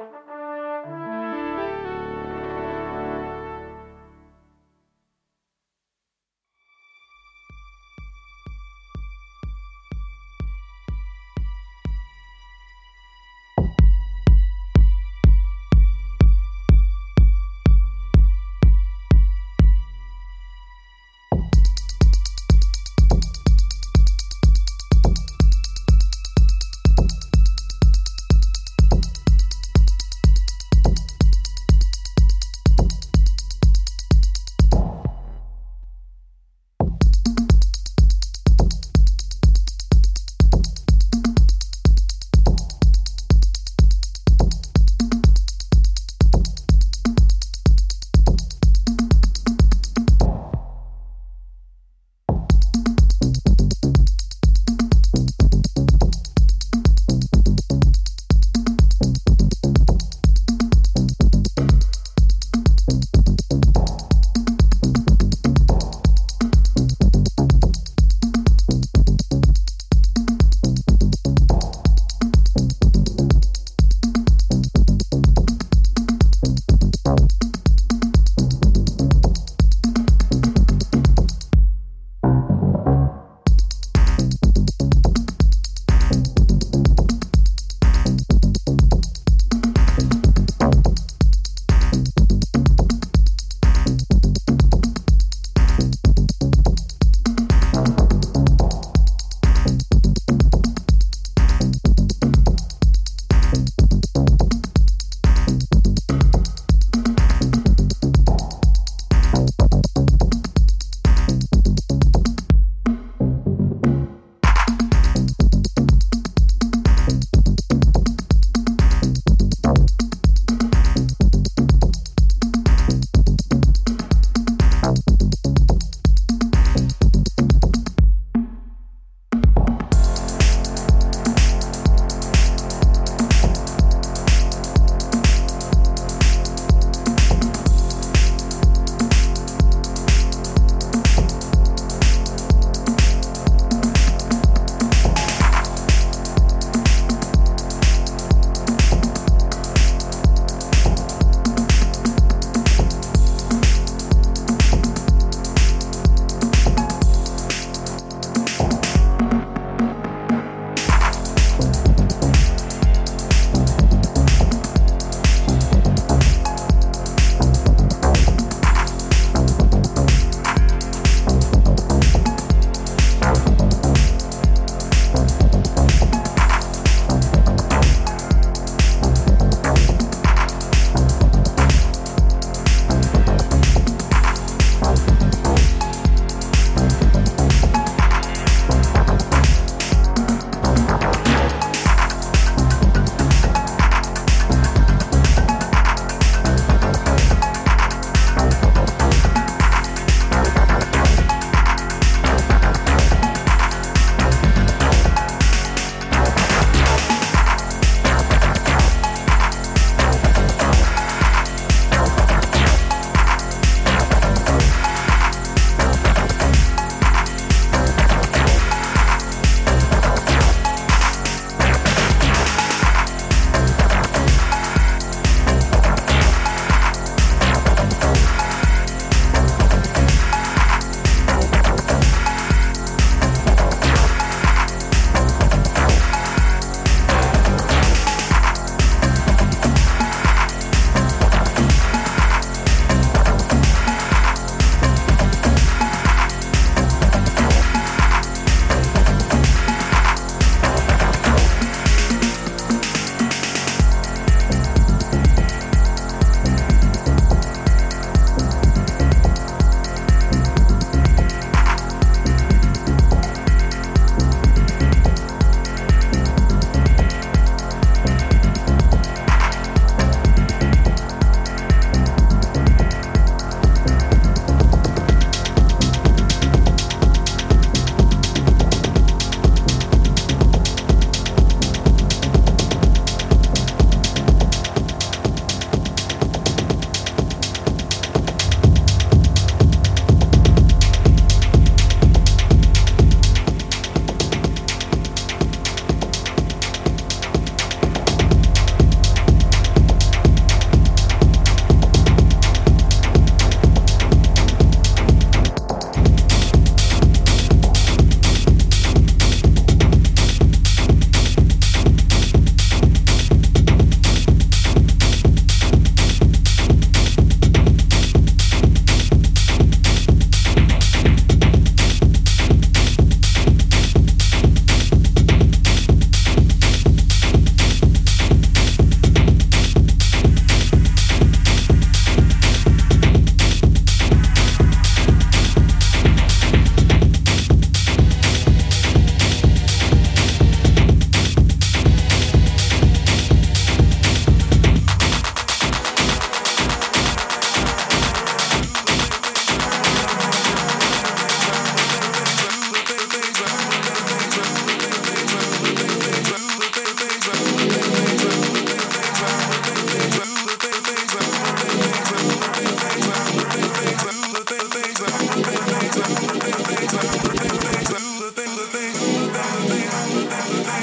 thank you.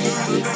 around.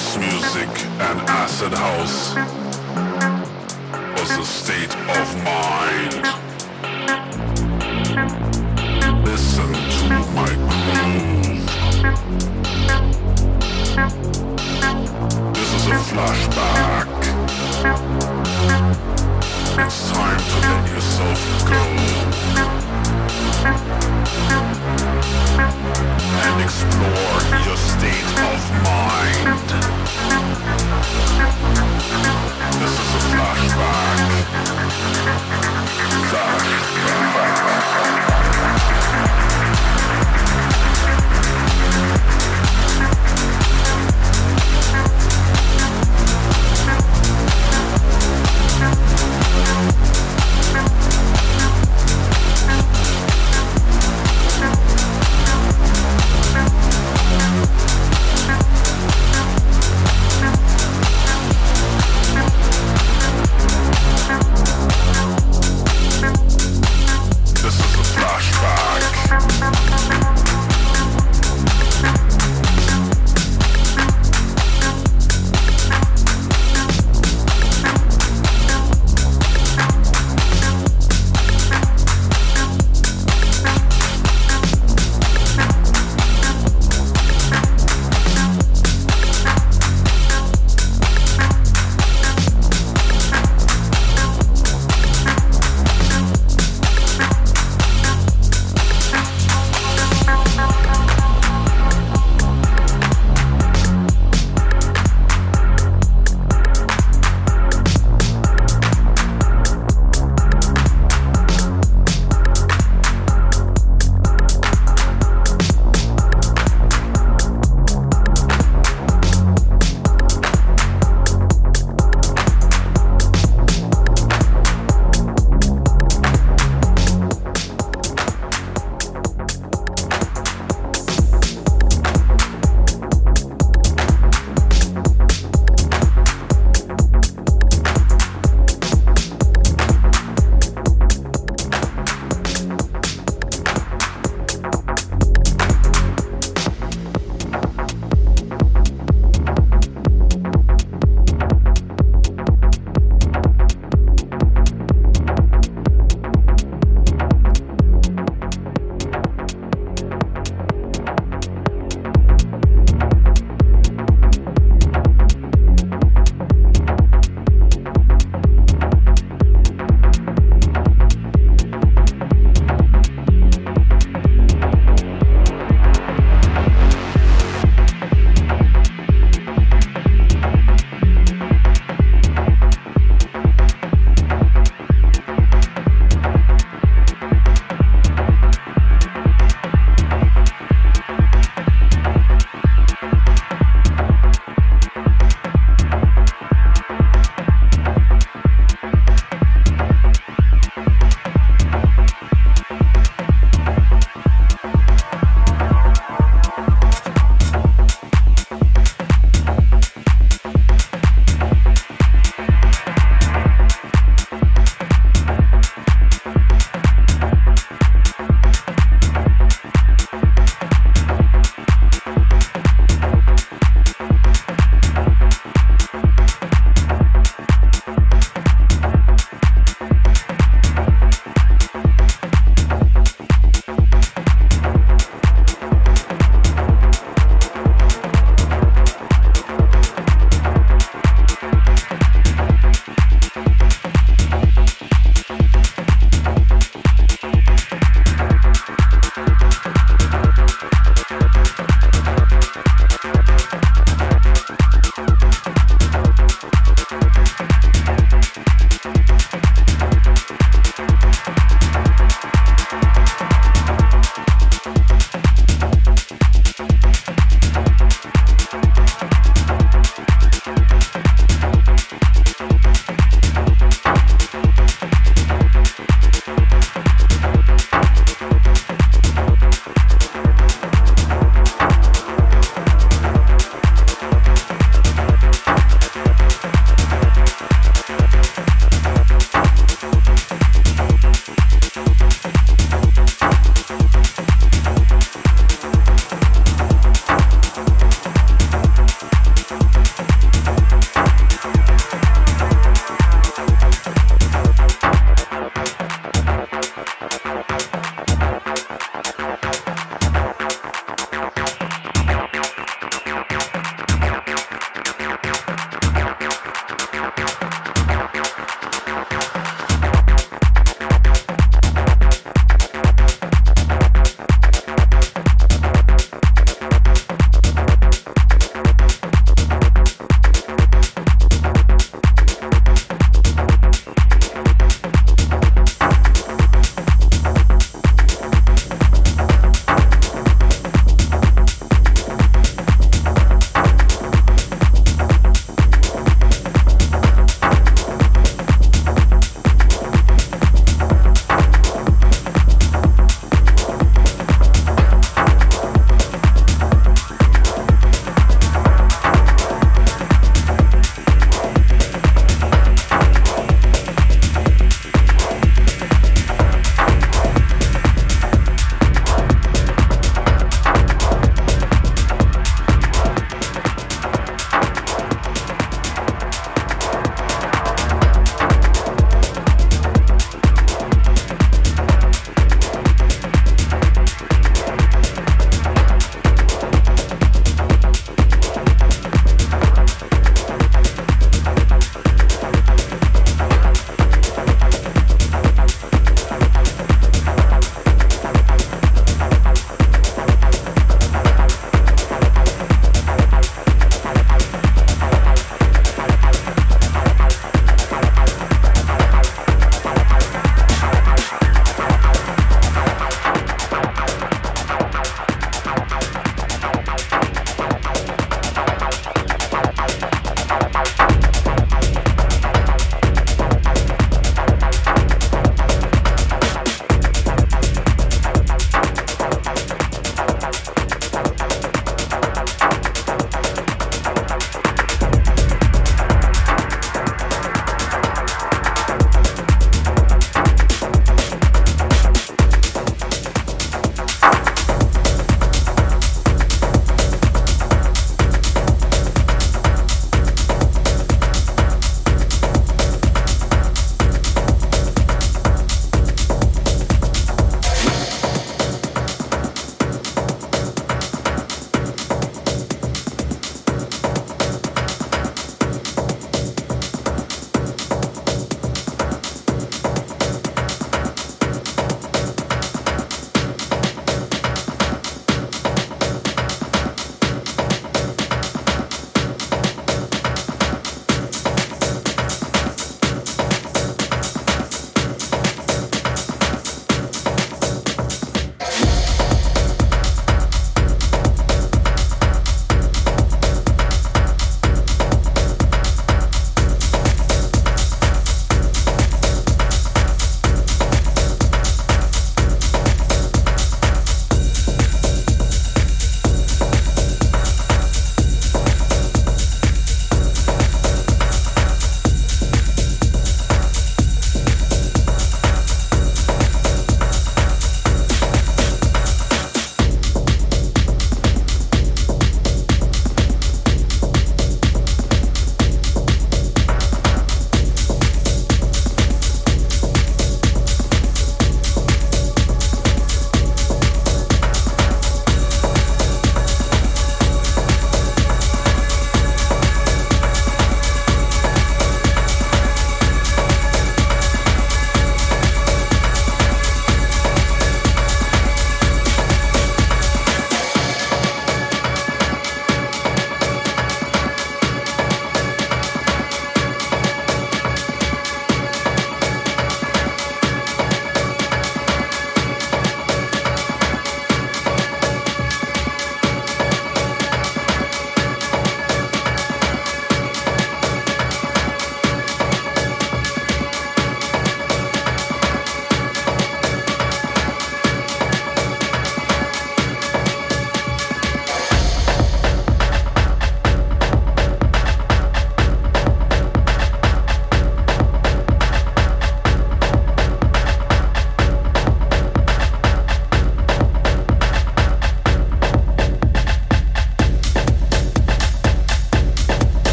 house music and acid house was a state of mind. Listen to my groove. This is a flashback. It's time to let yourself go explore your state of mind. This is a flashback. Flashback.